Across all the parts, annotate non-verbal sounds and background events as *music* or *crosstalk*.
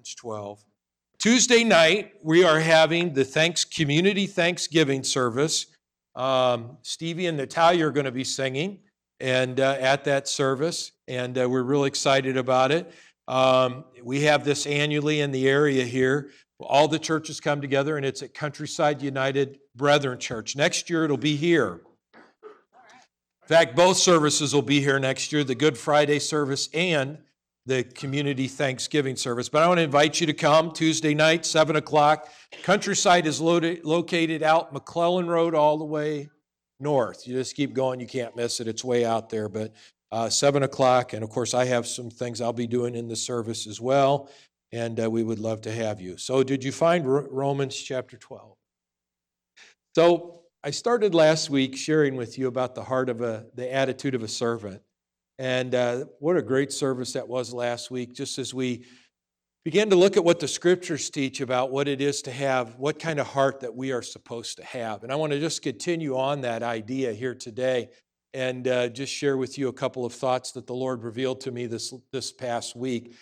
Romans 12. Tuesday night, we are having the thanks community Thanksgiving service. Um, Stevie and Natalia are going to be singing and uh, at that service, and uh, we're really excited about it. Um, we have this annually in the area here. All the churches come together, and it's at Countryside United Brethren Church. Next year, it'll be here. In fact, both services will be here next year the Good Friday service and the community Thanksgiving service. But I want to invite you to come Tuesday night, 7 o'clock. Countryside is loaded, located out McClellan Road all the way north. You just keep going, you can't miss it. It's way out there. But uh, 7 o'clock, and of course, I have some things I'll be doing in the service as well, and uh, we would love to have you. So, did you find Romans chapter 12? So, I started last week sharing with you about the heart of a, the attitude of a servant. And uh, what a great service that was last week, just as we began to look at what the scriptures teach about what it is to have, what kind of heart that we are supposed to have. And I want to just continue on that idea here today and uh, just share with you a couple of thoughts that the Lord revealed to me this, this past week.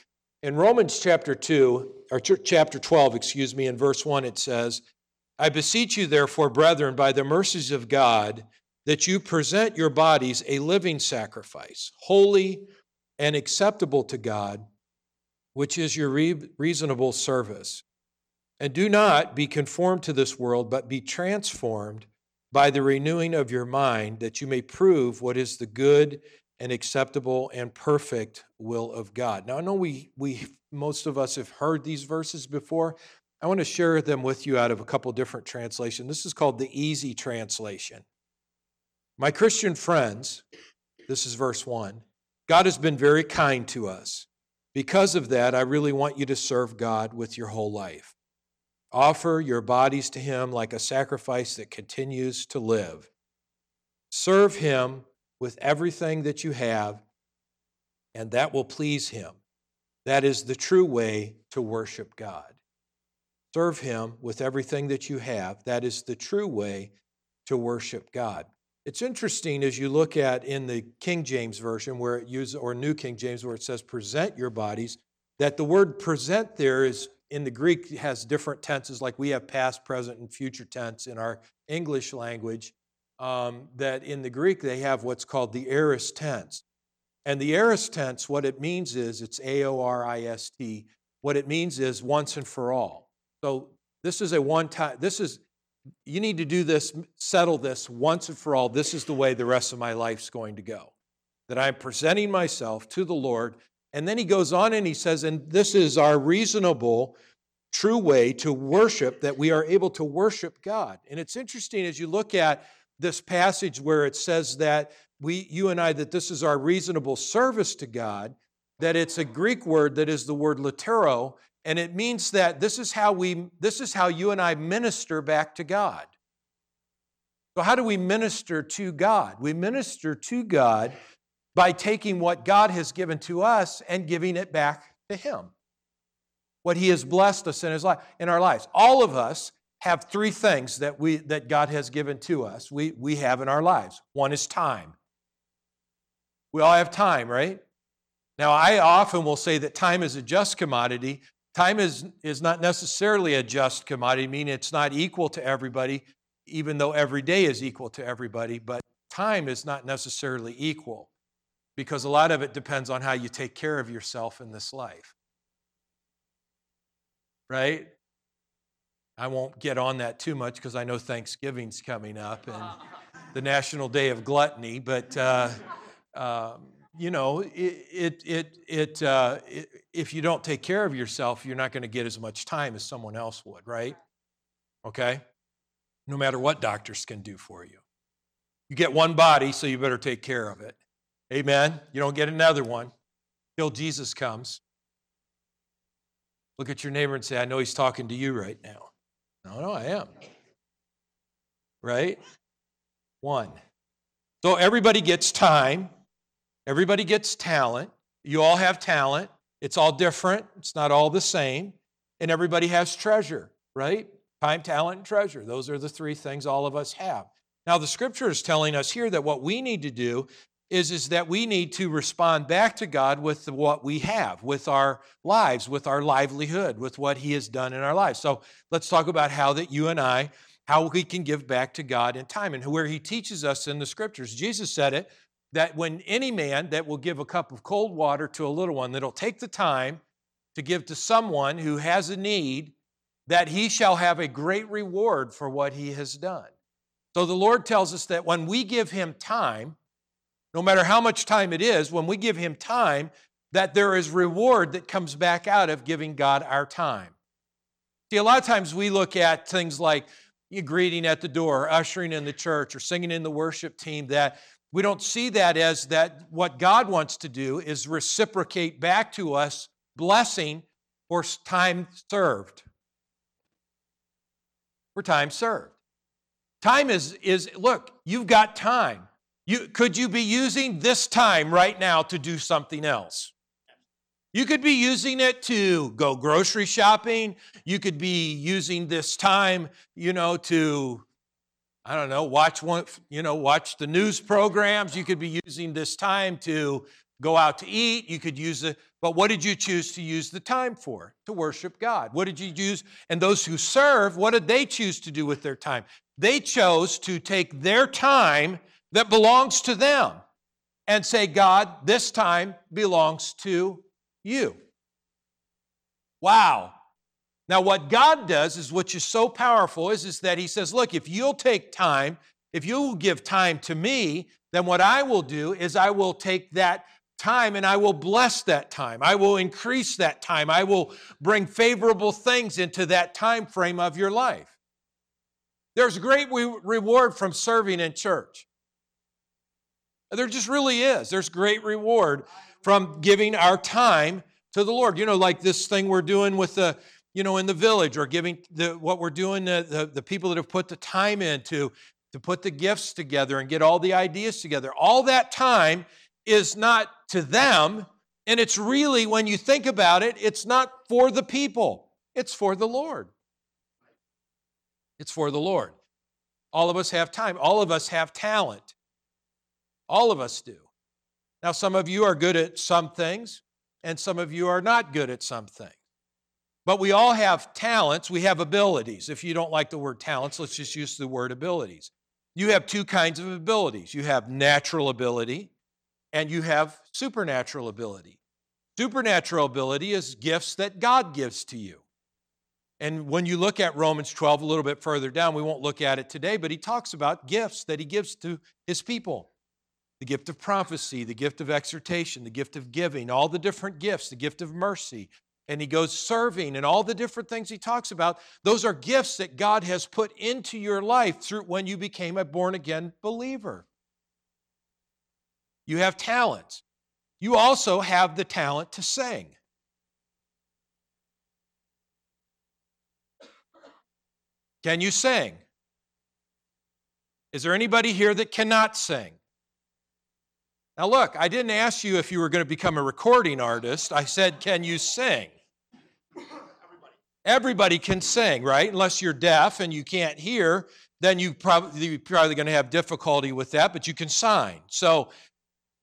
In Romans chapter 2, or chapter 12, excuse me, in verse 1, it says, I beseech you, therefore, brethren, by the mercies of God, that you present your bodies a living sacrifice, holy and acceptable to God, which is your reasonable service. And do not be conformed to this world, but be transformed by the renewing of your mind, that you may prove what is the good and acceptable and perfect will of God. Now, I know we, we most of us have heard these verses before. I want to share them with you out of a couple different translations. This is called the easy translation. My Christian friends, this is verse 1 God has been very kind to us. Because of that, I really want you to serve God with your whole life. Offer your bodies to Him like a sacrifice that continues to live. Serve Him with everything that you have, and that will please Him. That is the true way to worship God. Serve Him with everything that you have. That is the true way to worship God. It's interesting as you look at in the King James Version, where it uses, or New King James, where it says present your bodies, that the word present there is in the Greek has different tenses, like we have past, present, and future tense in our English language. Um, that in the Greek they have what's called the aorist tense. And the aorist tense, what it means is it's A O R I S T. What it means is once and for all. So this is a one time, this is you need to do this, settle this once and for all. This is the way the rest of my life's going to go. That I'm presenting myself to the Lord. And then he goes on and he says, and this is our reasonable, true way to worship, that we are able to worship God. And it's interesting as you look at this passage where it says that we, you and I, that this is our reasonable service to God, that it's a Greek word that is the word latero, and it means that this is how we this is how you and I minister back to God. So how do we minister to God? We minister to God by taking what God has given to us and giving it back to him. What he has blessed us in his life in our lives. All of us have three things that we that God has given to us. We we have in our lives. One is time. We all have time, right? Now, I often will say that time is a just commodity, Time is, is not necessarily a just commodity, meaning it's not equal to everybody, even though every day is equal to everybody, but time is not necessarily equal because a lot of it depends on how you take care of yourself in this life. Right? I won't get on that too much because I know Thanksgiving's coming up and *laughs* the National Day of Gluttony, but. Uh, um, you know, it, it, it, uh, it, if you don't take care of yourself, you're not going to get as much time as someone else would, right? Okay? No matter what doctors can do for you. You get one body, so you better take care of it. Amen? You don't get another one till Jesus comes. Look at your neighbor and say, I know he's talking to you right now. No, no, I am. Right? One. So everybody gets time. Everybody gets talent. You all have talent. It's all different, it's not all the same. And everybody has treasure, right? Time, talent, and treasure. Those are the three things all of us have. Now, the scripture is telling us here that what we need to do is, is that we need to respond back to God with what we have, with our lives, with our livelihood, with what He has done in our lives. So let's talk about how that you and I, how we can give back to God in time and where He teaches us in the scriptures. Jesus said it that when any man that will give a cup of cold water to a little one, that'll take the time to give to someone who has a need, that he shall have a great reward for what he has done. So the Lord tells us that when we give him time, no matter how much time it is, when we give him time, that there is reward that comes back out of giving God our time. See, a lot of times we look at things like greeting at the door, ushering in the church, or singing in the worship team, that we don't see that as that what God wants to do is reciprocate back to us blessing for time served. For time served. Time is, is look, you've got time. You, could you be using this time right now to do something else? You could be using it to go grocery shopping. You could be using this time, you know, to I don't know, watch one, you know, watch the news programs. You could be using this time to go out to eat. You could use it, but what did you choose to use the time for? To worship God. What did you use? And those who serve, what did they choose to do with their time? They chose to take their time that belongs to them and say, God, this time belongs to you. Wow. Now, what God does is, which is so powerful, is, is that He says, Look, if you'll take time, if you'll give time to me, then what I will do is I will take that time and I will bless that time. I will increase that time. I will bring favorable things into that time frame of your life. There's great reward from serving in church. There just really is. There's great reward from giving our time to the Lord. You know, like this thing we're doing with the you know, in the village or giving the, what we're doing, the, the, the people that have put the time into to put the gifts together and get all the ideas together. All that time is not to them, and it's really, when you think about it, it's not for the people, it's for the Lord. It's for the Lord. All of us have time, all of us have talent. All of us do. Now, some of you are good at some things, and some of you are not good at some things. But we all have talents, we have abilities. If you don't like the word talents, let's just use the word abilities. You have two kinds of abilities you have natural ability and you have supernatural ability. Supernatural ability is gifts that God gives to you. And when you look at Romans 12 a little bit further down, we won't look at it today, but he talks about gifts that he gives to his people the gift of prophecy, the gift of exhortation, the gift of giving, all the different gifts, the gift of mercy, and he goes serving and all the different things he talks about those are gifts that god has put into your life through when you became a born again believer. You have talents. You also have the talent to sing. Can you sing? Is there anybody here that cannot sing? Now, look, I didn't ask you if you were going to become a recording artist. I said, can you sing? Everybody can sing, right? Unless you're deaf and you can't hear, then you probably, you're probably going to have difficulty with that, but you can sign. So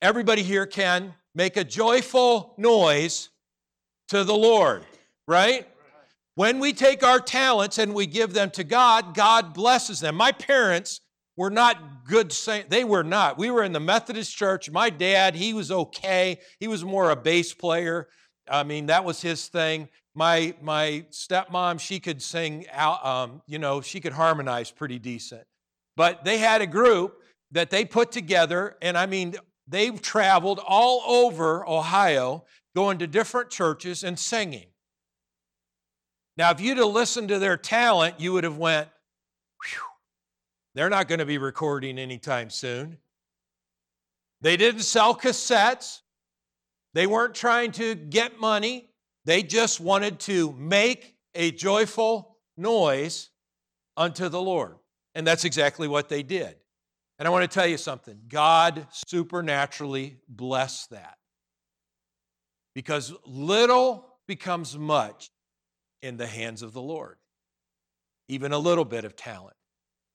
everybody here can make a joyful noise to the Lord, right? When we take our talents and we give them to God, God blesses them. My parents were not good saints. They were not. We were in the Methodist church. My dad, he was okay. He was more a bass player. I mean, that was his thing my my stepmom she could sing out um, you know she could harmonize pretty decent. But they had a group that they put together and i mean they've traveled all over ohio going to different churches and singing. Now if you'd have listened to their talent you would have went they're not going to be recording anytime soon. They didn't sell cassettes. They weren't trying to get money they just wanted to make a joyful noise unto the Lord. And that's exactly what they did. And I want to tell you something God supernaturally blessed that. Because little becomes much in the hands of the Lord, even a little bit of talent.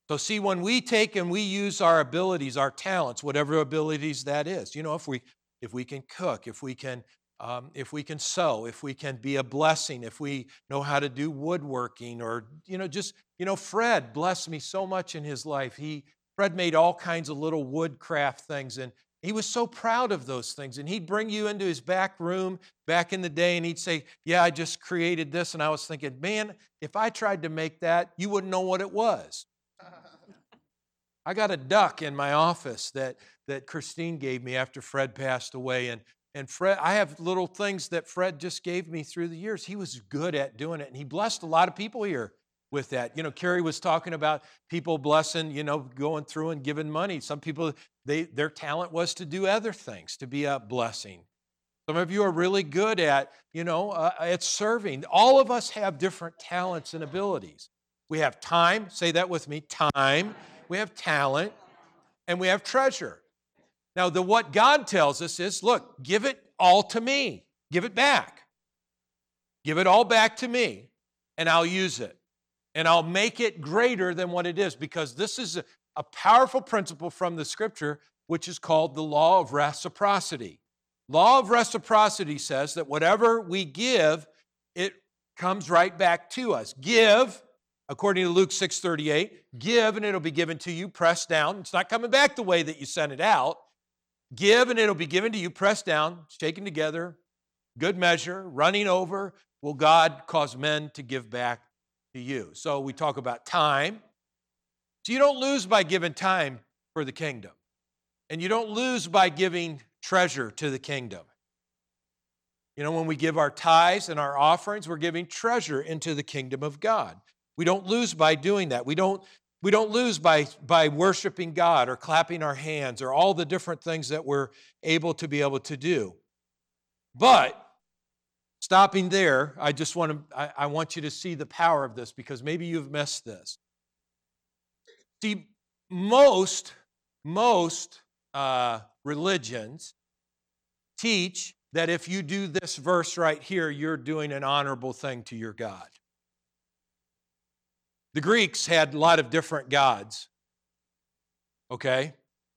So, see, when we take and we use our abilities, our talents, whatever abilities that is, you know, if we if we can cook, if we can um, if we can sew, if we can be a blessing, if we know how to do woodworking, or you know, just you know, Fred blessed me so much in his life. He Fred made all kinds of little woodcraft things, and he was so proud of those things. And he'd bring you into his back room back in the day, and he'd say, "Yeah, I just created this." And I was thinking, man, if I tried to make that, you wouldn't know what it was. *laughs* I got a duck in my office that that Christine gave me after Fred passed away, and and Fred, I have little things that Fred just gave me through the years. He was good at doing it, and he blessed a lot of people here with that. You know, Carrie was talking about people blessing, you know, going through and giving money. Some people, they their talent was to do other things, to be a blessing. Some of you are really good at, you know, uh, at serving. All of us have different talents and abilities. We have time, say that with me, time. We have talent, and we have treasure. Now, the what God tells us is look, give it all to me. Give it back. Give it all back to me, and I'll use it. And I'll make it greater than what it is, because this is a, a powerful principle from the scripture, which is called the law of reciprocity. Law of reciprocity says that whatever we give, it comes right back to us. Give, according to Luke 6:38, give and it'll be given to you, pressed down. It's not coming back the way that you sent it out. Give and it'll be given to you, pressed down, shaken together, good measure, running over. Will God cause men to give back to you? So we talk about time. So you don't lose by giving time for the kingdom, and you don't lose by giving treasure to the kingdom. You know, when we give our tithes and our offerings, we're giving treasure into the kingdom of God. We don't lose by doing that. We don't we don't lose by, by worshiping God or clapping our hands or all the different things that we're able to be able to do. But stopping there, I just want to I, I want you to see the power of this because maybe you've missed this. See, most most uh, religions teach that if you do this verse right here, you're doing an honorable thing to your God. The Greeks had a lot of different gods. Okay?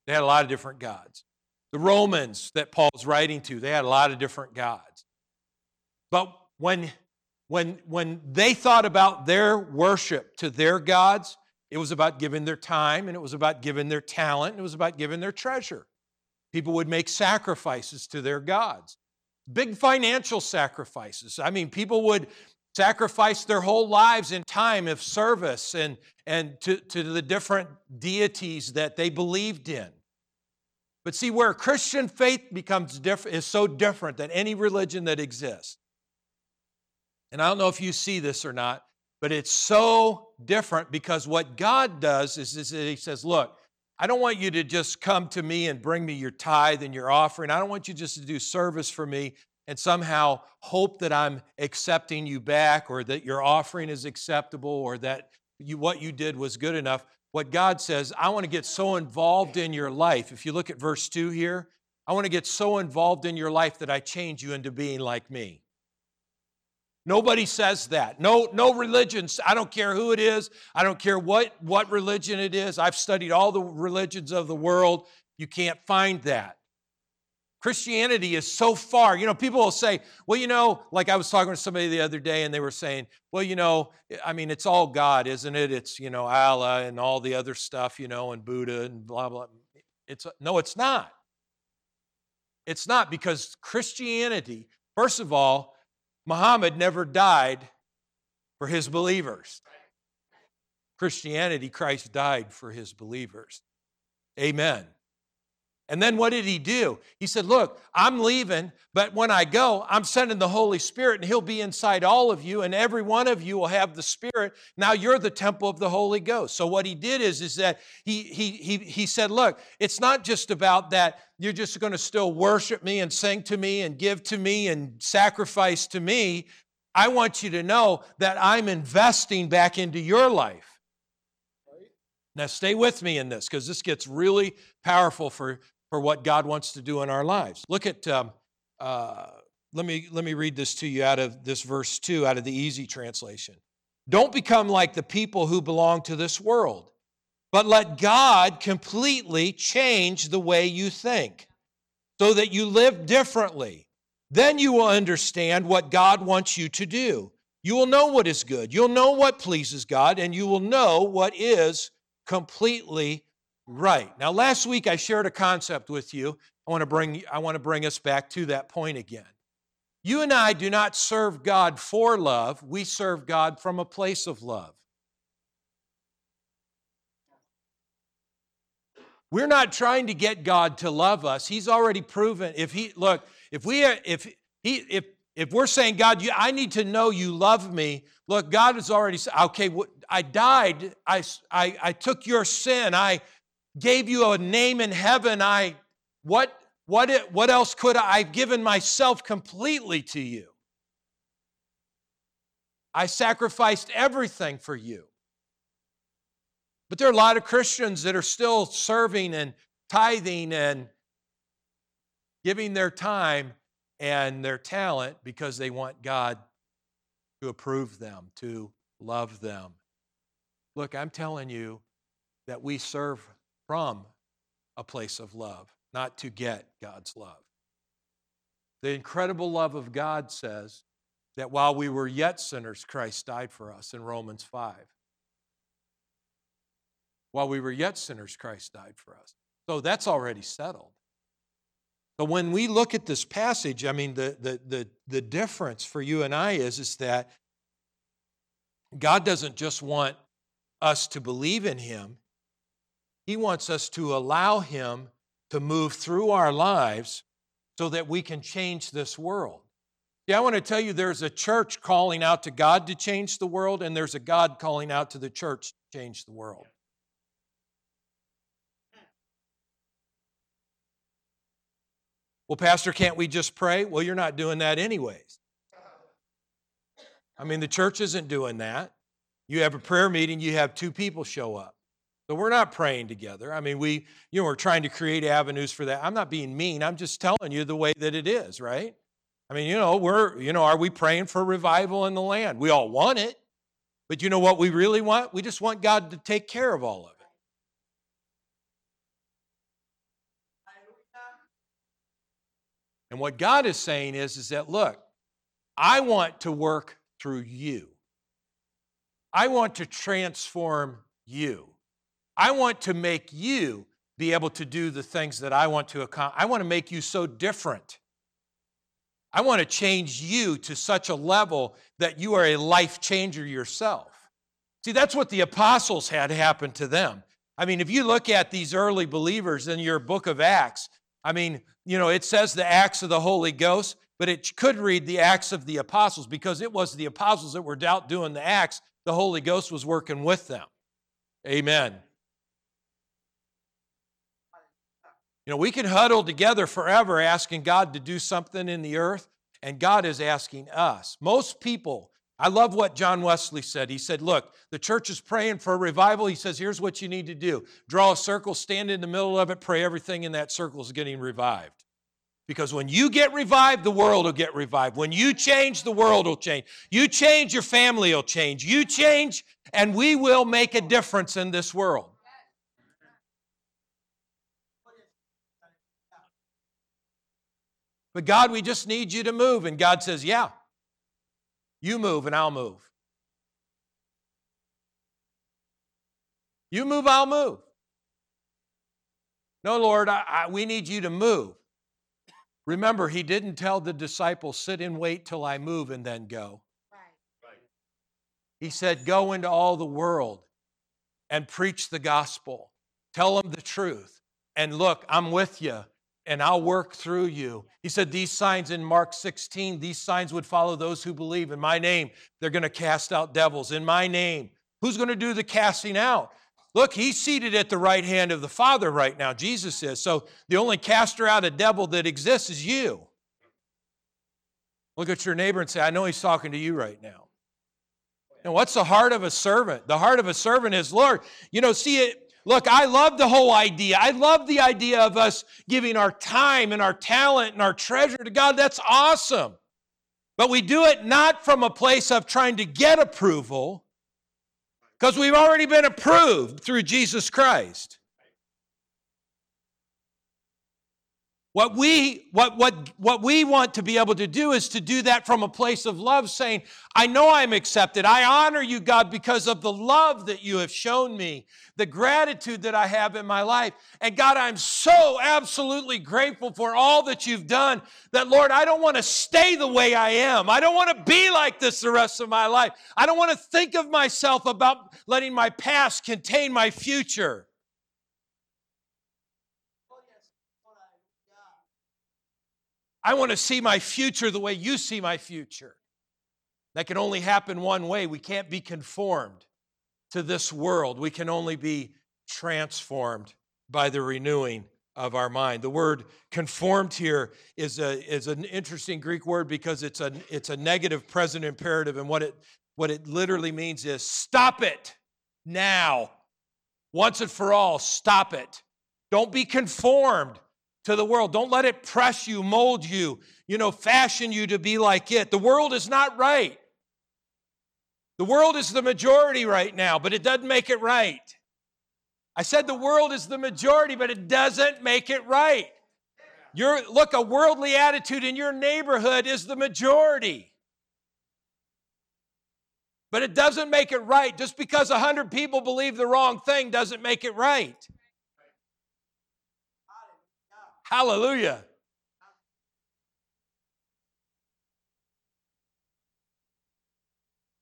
They had a lot of different gods. The Romans that Paul's writing to, they had a lot of different gods. But when, when, when they thought about their worship to their gods, it was about giving their time and it was about giving their talent and it was about giving their treasure. People would make sacrifices to their gods, big financial sacrifices. I mean, people would sacrificed their whole lives in time of service and, and to, to the different deities that they believed in. But see, where Christian faith becomes different is so different than any religion that exists. And I don't know if you see this or not, but it's so different because what God does is, is that He says, Look, I don't want you to just come to me and bring me your tithe and your offering. I don't want you just to do service for me and somehow hope that I'm accepting you back or that your offering is acceptable or that you, what you did was good enough. What God says, I want to get so involved in your life. If you look at verse 2 here, I want to get so involved in your life that I change you into being like me. Nobody says that. No, no religion. I don't care who it is. I don't care what, what religion it is. I've studied all the religions of the world. You can't find that. Christianity is so far. You know, people will say, well, you know, like I was talking to somebody the other day and they were saying, well, you know, I mean, it's all God, isn't it? It's, you know, Allah and all the other stuff, you know, and Buddha and blah, blah. It's, no, it's not. It's not because Christianity, first of all, Muhammad never died for his believers. Christianity, Christ died for his believers. Amen. And then what did he do? He said, Look, I'm leaving, but when I go, I'm sending the Holy Spirit, and he'll be inside all of you, and every one of you will have the Spirit. Now you're the temple of the Holy Ghost. So what he did is, is that he he he he said, Look, it's not just about that you're just going to still worship me and sing to me and give to me and sacrifice to me. I want you to know that I'm investing back into your life. Now, stay with me in this because this gets really powerful for, for what God wants to do in our lives. Look at, um, uh, let, me, let me read this to you out of this verse 2 out of the easy translation. Don't become like the people who belong to this world, but let God completely change the way you think so that you live differently. Then you will understand what God wants you to do. You will know what is good. You'll know what pleases God, and you will know what is completely right. Now, last week I shared a concept with you. I want to bring, I want to bring us back to that point again. You and I do not serve God for love, we serve God from a place of love. We're not trying to get God to love us. He's already proven if he look, if we if he if if we're saying God, you, I need to know you love me. Look, God has already said, okay, I died. I, I, I took your sin. I gave you a name in heaven. I what what, it, what else could I? I've given myself completely to you. I sacrificed everything for you. But there are a lot of Christians that are still serving and tithing and giving their time and their talent because they want God to approve them, to love them. Look, I'm telling you that we serve from a place of love not to get God's love. The incredible love of God says that while we were yet sinners, Christ died for us in Romans 5. While we were yet sinners, Christ died for us. So that's already settled. So when we look at this passage, I mean, the, the, the, the difference for you and I is, is that God doesn't just want us to believe in Him, He wants us to allow Him to move through our lives so that we can change this world. Yeah, I want to tell you there's a church calling out to God to change the world, and there's a God calling out to the church to change the world. Well, Pastor, can't we just pray? Well, you're not doing that anyways. I mean, the church isn't doing that. You have a prayer meeting, you have two people show up. So we're not praying together. I mean, we, you know, we're trying to create avenues for that. I'm not being mean. I'm just telling you the way that it is, right? I mean, you know, we're, you know, are we praying for revival in the land? We all want it. But you know what we really want? We just want God to take care of all of it. And what God is saying is, is that look, I want to work through you. I want to transform you. I want to make you be able to do the things that I want to accomplish. I want to make you so different. I want to change you to such a level that you are a life changer yourself. See, that's what the apostles had happen to them. I mean, if you look at these early believers in your book of Acts, I mean, you know, it says the Acts of the Holy Ghost, but it could read the Acts of the Apostles because it was the apostles that were out doing the Acts. The Holy Ghost was working with them. Amen. You know, we can huddle together forever asking God to do something in the earth, and God is asking us. Most people, I love what John Wesley said. He said, Look, the church is praying for a revival. He says, Here's what you need to do draw a circle, stand in the middle of it, pray everything in that circle is getting revived. Because when you get revived, the world will get revived. When you change, the world will change. You change, your family will change. You change, and we will make a difference in this world. But God, we just need you to move. And God says, Yeah, you move and I'll move. You move, I'll move. No, Lord, I, I, we need you to move. Remember, he didn't tell the disciples, sit and wait till I move and then go. He said, go into all the world and preach the gospel. Tell them the truth. And look, I'm with you and I'll work through you. He said, These signs in Mark 16, these signs would follow those who believe. In my name, they're going to cast out devils. In my name. Who's going to do the casting out? Look, he's seated at the right hand of the Father right now, Jesus is. So the only caster out a devil that exists is you. Look at your neighbor and say, I know he's talking to you right now. And what's the heart of a servant? The heart of a servant is, Lord, you know, see it Look, I love the whole idea. I love the idea of us giving our time and our talent and our treasure to God. That's awesome. But we do it not from a place of trying to get approval, Because we've already been approved through Jesus Christ. What we, what, what, what we want to be able to do is to do that from a place of love, saying, I know I'm accepted. I honor you, God, because of the love that you have shown me, the gratitude that I have in my life. And God, I'm so absolutely grateful for all that you've done that, Lord, I don't want to stay the way I am. I don't want to be like this the rest of my life. I don't want to think of myself about letting my past contain my future. I want to see my future the way you see my future. That can only happen one way. We can't be conformed to this world, we can only be transformed by the renewing of our mind. The word conformed here is, a, is an interesting Greek word because it's a, it's a negative present imperative, and what it, what it literally means is stop it now. Once and for all, stop it. Don't be conformed to the world. Don't let it press you, mold you, you know, fashion you to be like it. The world is not right. The world is the majority right now, but it doesn't make it right. I said the world is the majority, but it doesn't make it right. Your, look, a worldly attitude in your neighborhood is the majority. But it doesn't make it right. Just because 100 people believe the wrong thing doesn't make it right. Hallelujah.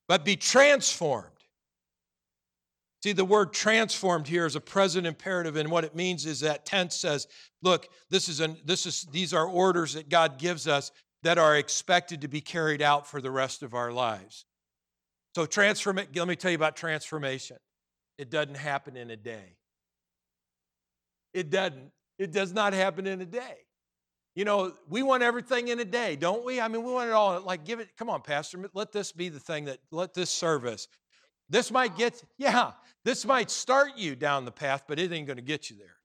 But be transformed. See, the word transformed here is a present imperative, and what it means is that tense says, look, this is an, this is these are orders that God gives us that are expected to be carried out for the rest of our lives. So transform let me tell you about transformation. It doesn't happen in a day. It doesn't. It does not happen in a day. You know, we want everything in a day, don't we? I mean, we want it all. Like, give it, come on, Pastor, let this be the thing that, let this service. This might get, yeah, this might start you down the path, but it ain't going to get you there.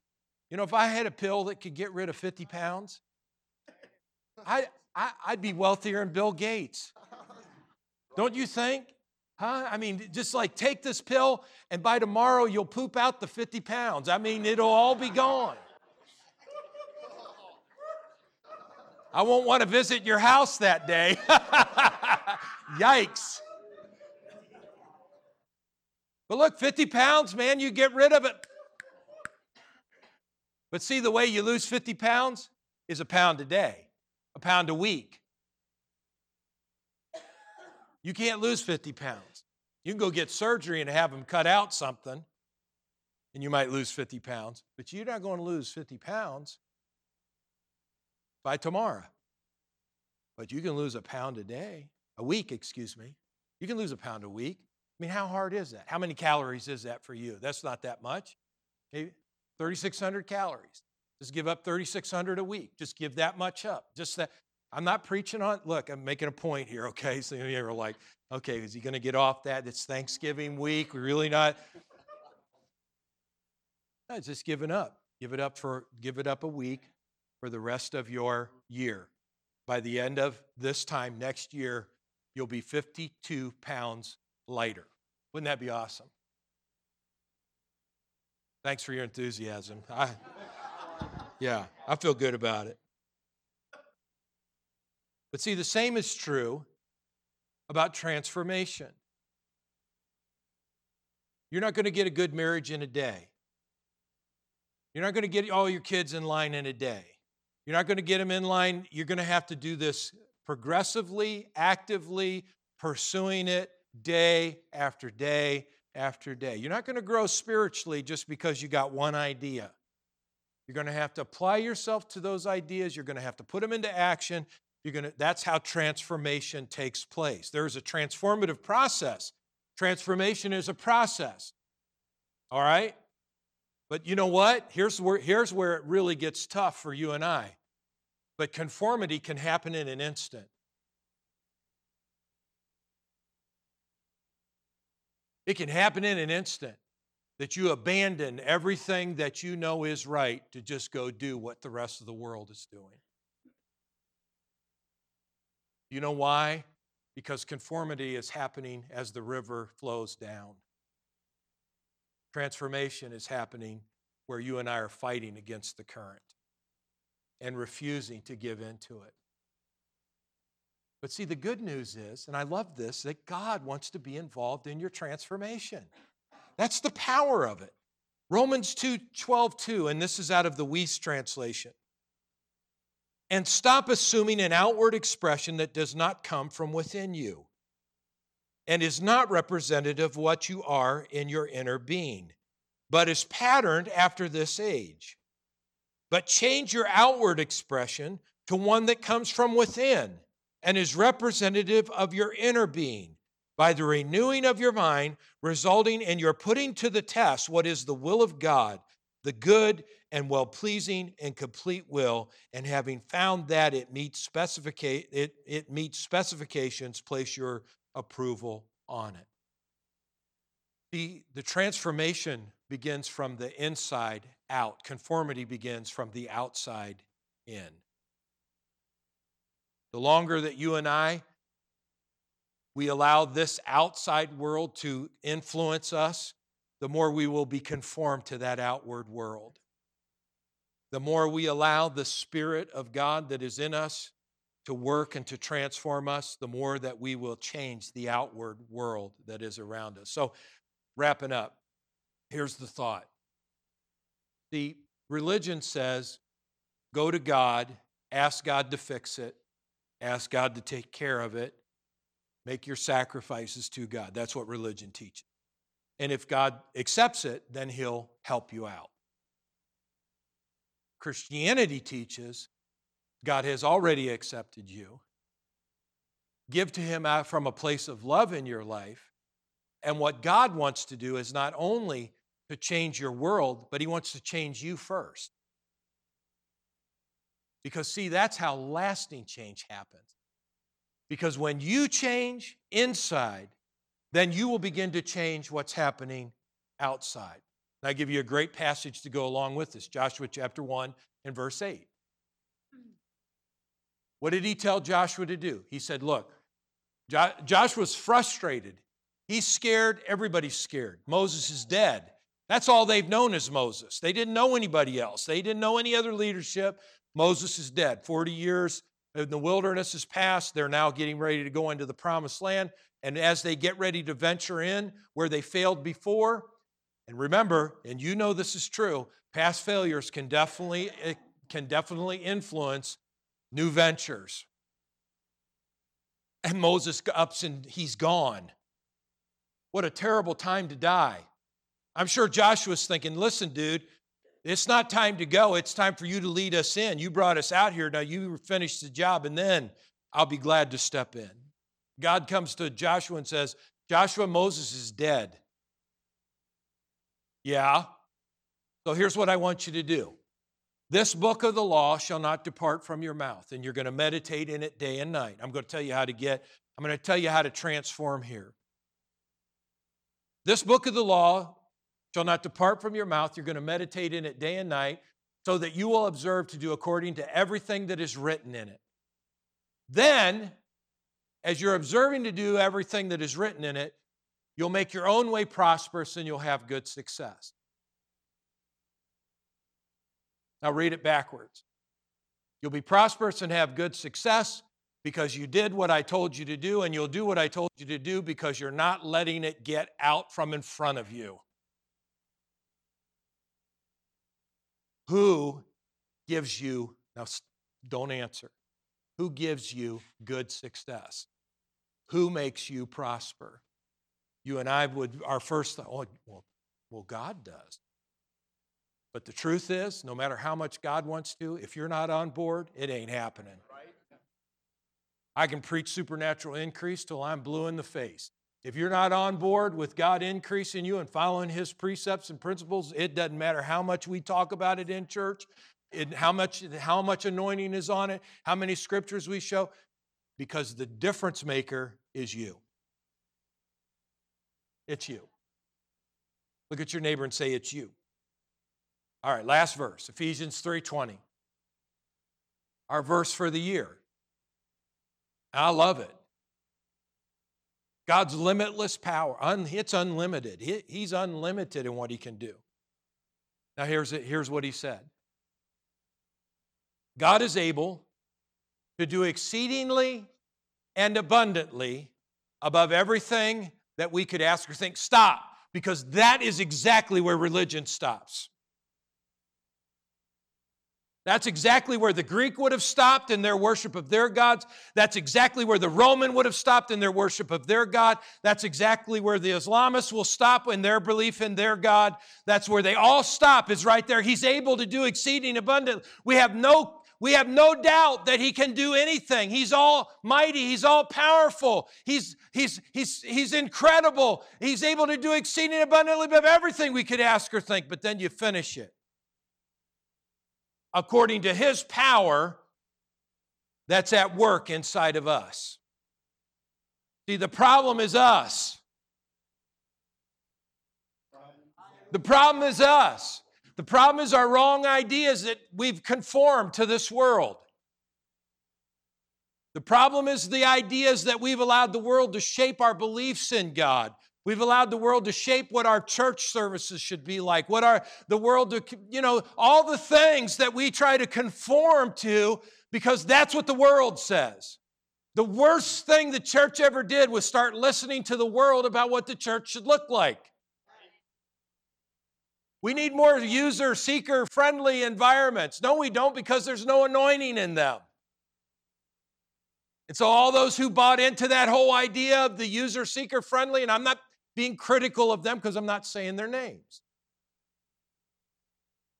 You know, if I had a pill that could get rid of 50 pounds, I, I, I'd be wealthier than Bill Gates. Don't you think? Huh? I mean, just like take this pill, and by tomorrow you'll poop out the 50 pounds. I mean, it'll all be gone. I won't want to visit your house that day. *laughs* Yikes. But look, 50 pounds, man, you get rid of it. But see, the way you lose 50 pounds is a pound a day, a pound a week. You can't lose 50 pounds. You can go get surgery and have them cut out something, and you might lose 50 pounds, but you're not going to lose 50 pounds by tomorrow. But you can lose a pound a day, a week, excuse me. You can lose a pound a week. I mean, how hard is that? How many calories is that for you? That's not that much. Maybe 3,600 calories. Just give up 3,600 a week. Just give that much up. Just that. I'm not preaching on, look, I'm making a point here, okay? *laughs* So you're like, okay, is he going to get off that? It's Thanksgiving week. We're really not. *laughs* No, just giving up. Give it up for, give it up a week for the rest of your year. By the end of this time next year, you'll be 52 pounds lighter. Wouldn't that be awesome? Thanks for your enthusiasm. I, yeah, I feel good about it. But see, the same is true about transformation. You're not going to get a good marriage in a day. You're not going to get all your kids in line in a day. You're not going to get them in line. You're going to have to do this progressively, actively, pursuing it day after day after day. You're not going to grow spiritually just because you got one idea. You're going to have to apply yourself to those ideas. You're going to have to put them into action. You're going to, that's how transformation takes place. There is a transformative process. Transformation is a process. All right? But you know what? Here's where, here's where it really gets tough for you and I. But conformity can happen in an instant. It can happen in an instant that you abandon everything that you know is right to just go do what the rest of the world is doing. You know why? Because conformity is happening as the river flows down. Transformation is happening where you and I are fighting against the current and refusing to give in to it. But see, the good news is, and I love this, that God wants to be involved in your transformation. That's the power of it. Romans 2 12, 2, and this is out of the Wuest translation. And stop assuming an outward expression that does not come from within you and is not representative of what you are in your inner being, but is patterned after this age. But change your outward expression to one that comes from within and is representative of your inner being by the renewing of your mind, resulting in your putting to the test what is the will of God, the good and well pleasing and complete will, and having found that it meets, specifica- it, it meets specifications, place your approval on it. The, the transformation begins from the inside out, conformity begins from the outside in. The longer that you and I we allow this outside world to influence us, the more we will be conformed to that outward world. The more we allow the Spirit of God that is in us to work and to transform us, the more that we will change the outward world that is around us. So, wrapping up, here's the thought. The religion says, go to God, ask God to fix it, Ask God to take care of it. Make your sacrifices to God. That's what religion teaches. And if God accepts it, then He'll help you out. Christianity teaches God has already accepted you. Give to Him from a place of love in your life. And what God wants to do is not only to change your world, but He wants to change you first. Because, see, that's how lasting change happens. Because when you change inside, then you will begin to change what's happening outside. And I give you a great passage to go along with this Joshua chapter 1 and verse 8. What did he tell Joshua to do? He said, Look, jo- Joshua's frustrated. He's scared. Everybody's scared. Moses is dead. That's all they've known is Moses. They didn't know anybody else. They didn't know any other leadership. Moses is dead. 40 years in the wilderness has passed. They're now getting ready to go into the promised land. And as they get ready to venture in where they failed before, and remember, and you know this is true, past failures can definitely, eh, can definitely influence new ventures. And Moses ups and he's gone. What a terrible time to die. I'm sure Joshua's thinking, listen, dude, it's not time to go. It's time for you to lead us in. You brought us out here. Now you finish the job, and then I'll be glad to step in. God comes to Joshua and says, Joshua, Moses is dead. Yeah. So here's what I want you to do. This book of the law shall not depart from your mouth, and you're going to meditate in it day and night. I'm going to tell you how to get, I'm going to tell you how to transform here. This book of the law shall not depart from your mouth. You're going to meditate in it day and night, so that you will observe to do according to everything that is written in it. Then, as you're observing to do everything that is written in it, you'll make your own way prosperous and you'll have good success. Now, read it backwards. You'll be prosperous and have good success because you did what I told you to do, and you'll do what I told you to do because you're not letting it get out from in front of you. Who gives you, now don't answer, who gives you good success? Who makes you prosper? You and I would, our first thought, oh, well, well, God does. But the truth is, no matter how much God wants to, if you're not on board, it ain't happening. I can preach supernatural increase till I'm blue in the face. If you're not on board with God increasing you and following His precepts and principles, it doesn't matter how much we talk about it in church, it, how, much, how much anointing is on it, how many scriptures we show, because the difference maker is you. It's you. Look at your neighbor and say, It's you. All right, last verse, Ephesians 3:20. Our verse for the year. I love it. God's limitless power, it's unlimited. He's unlimited in what he can do. Now, here's, here's what he said God is able to do exceedingly and abundantly above everything that we could ask or think. Stop, because that is exactly where religion stops. That's exactly where the Greek would have stopped in their worship of their gods. That's exactly where the Roman would have stopped in their worship of their God. That's exactly where the Islamists will stop in their belief in their God. That's where they all stop, is right there. He's able to do exceeding abundant. We have no we have no doubt that he can do anything. He's almighty. He's all powerful. He's, he's, he's, he's incredible. He's able to do exceeding abundantly above everything we could ask or think. But then you finish it according to his power that's at work inside of us. See, the problem is us. The problem is us. The problem is our wrong ideas that we've conformed to this world. The problem is the ideas that we've allowed the world to shape our beliefs in God. We've allowed the world to shape what our church services should be like, what our the world to, you know, all the things that we try to conform to because that's what the world says. The worst thing the church ever did was start listening to the world about what the church should look like. We need more user seeker friendly environments. No, we don't because there's no anointing in them. And so, all those who bought into that whole idea of the user seeker friendly, and I'm not being critical of them because I'm not saying their names.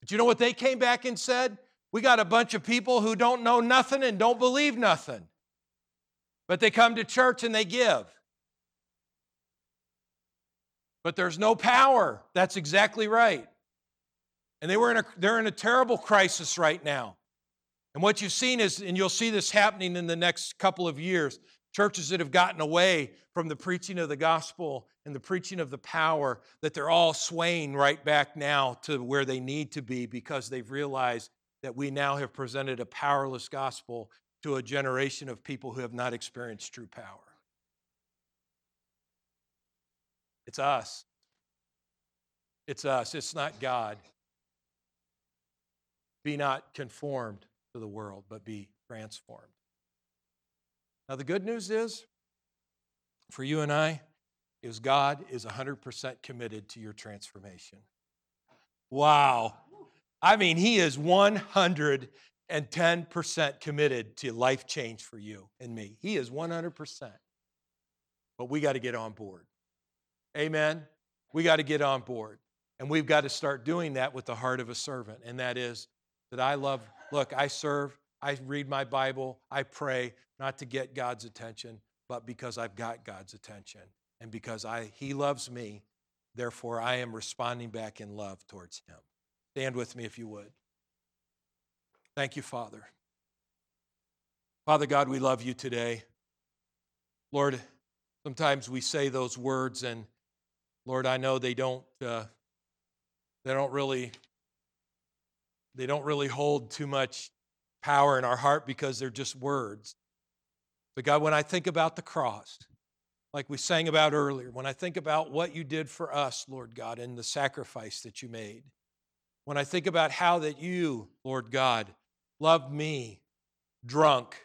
But you know what they came back and said? We got a bunch of people who don't know nothing and don't believe nothing. But they come to church and they give. But there's no power. That's exactly right. And they were in a, they're in a terrible crisis right now. And what you've seen is, and you'll see this happening in the next couple of years, churches that have gotten away from the preaching of the gospel and the preaching of the power, that they're all swaying right back now to where they need to be because they've realized that we now have presented a powerless gospel to a generation of people who have not experienced true power. It's us. It's us. It's not God. Be not conformed to the world, but be transformed. Now, the good news is for you and I, is God is 100% committed to your transformation. Wow. I mean, He is 110% committed to life change for you and me. He is 100%. But we got to get on board. Amen. We got to get on board. And we've got to start doing that with the heart of a servant. And that is that I love, look, I serve, I read my Bible, I pray, not to get God's attention, but because I've got God's attention and because I, He loves me, therefore I am responding back in love towards Him. Stand with me if you would. Thank you, Father. Father God, we love you today. Lord, sometimes we say those words, and Lord, I know they don't, uh, they don't really, they don't really hold too much power in our heart because they're just words. But God, when I think about the cross, like we sang about earlier, when I think about what you did for us, Lord God, and the sacrifice that you made, when I think about how that you, Lord God, loved me, drunk,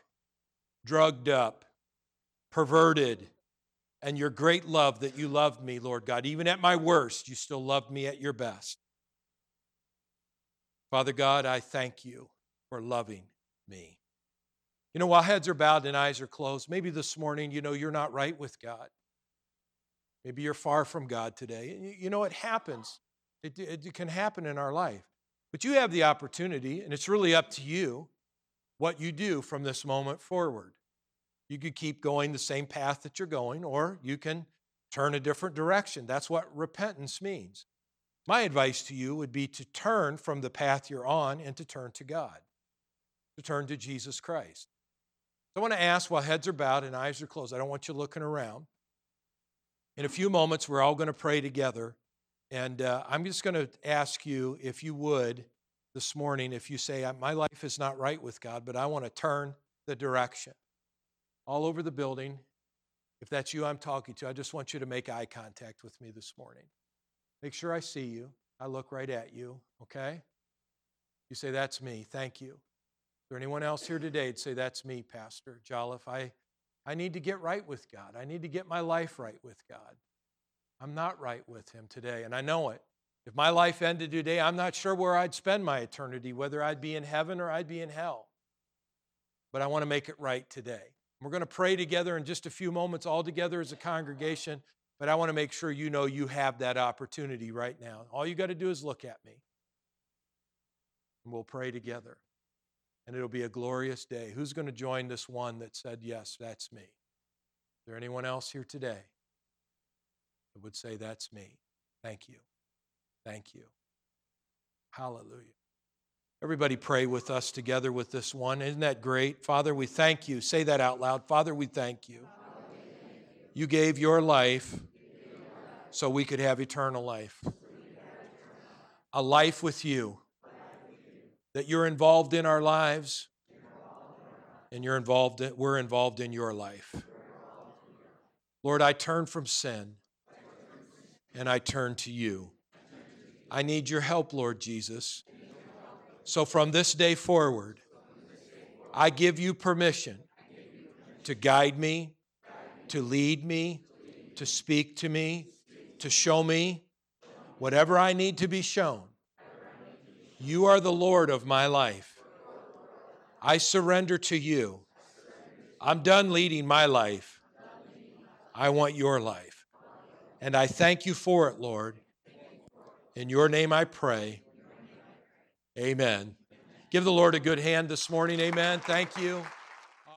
drugged up, perverted, and your great love that you loved me, Lord God, even at my worst, you still loved me at your best. Father God, I thank you for loving me. You know, while heads are bowed and eyes are closed, maybe this morning, you know, you're not right with God. Maybe you're far from God today. You know, it happens. It, it, can happen in our life. But you have the opportunity, and it's really up to you what you do from this moment forward. You could keep going the same path that you're going, or you can turn a different direction. That's what repentance means. My advice to you would be to turn from the path you're on and to turn to God, to turn to Jesus Christ. I want to ask while heads are bowed and eyes are closed, I don't want you looking around. In a few moments, we're all going to pray together. And uh, I'm just going to ask you, if you would, this morning, if you say, My life is not right with God, but I want to turn the direction. All over the building, If that's you I'm talking to, I just want you to make eye contact with me this morning. Make sure I see you. I look right at you, okay? You say, That's me. Thank you. There anyone else here today to say, That's me, Pastor Jolliffe? I, I need to get right with God. I need to get my life right with God. I'm not right with Him today, and I know it. If my life ended today, I'm not sure where I'd spend my eternity, whether I'd be in heaven or I'd be in hell. But I want to make it right today. We're going to pray together in just a few moments, all together as a congregation. But I want to make sure you know you have that opportunity right now. All you got to do is look at me. And we'll pray together. And it'll be a glorious day. Who's going to join this one that said, Yes, that's me? Is there anyone else here today that would say, That's me? Thank you. Thank you. Hallelujah. Everybody pray with us together with this one. Isn't that great? Father, we thank you. Say that out loud. Father, we thank you. You gave your life so we could have eternal life. A life with you. That you're involved in our lives and you're involved in, we're involved in your life. Lord, I turn from sin and I turn to you. I need your help, Lord Jesus. So from this day forward, I give you permission to guide me, to lead me, to speak to me, to show me whatever I need to be shown. You are the Lord of my life. I surrender to you. I'm done leading my life. I want your life. And I thank you for it, Lord. In your name I pray. Amen. Give the Lord a good hand this morning. Amen. Thank you.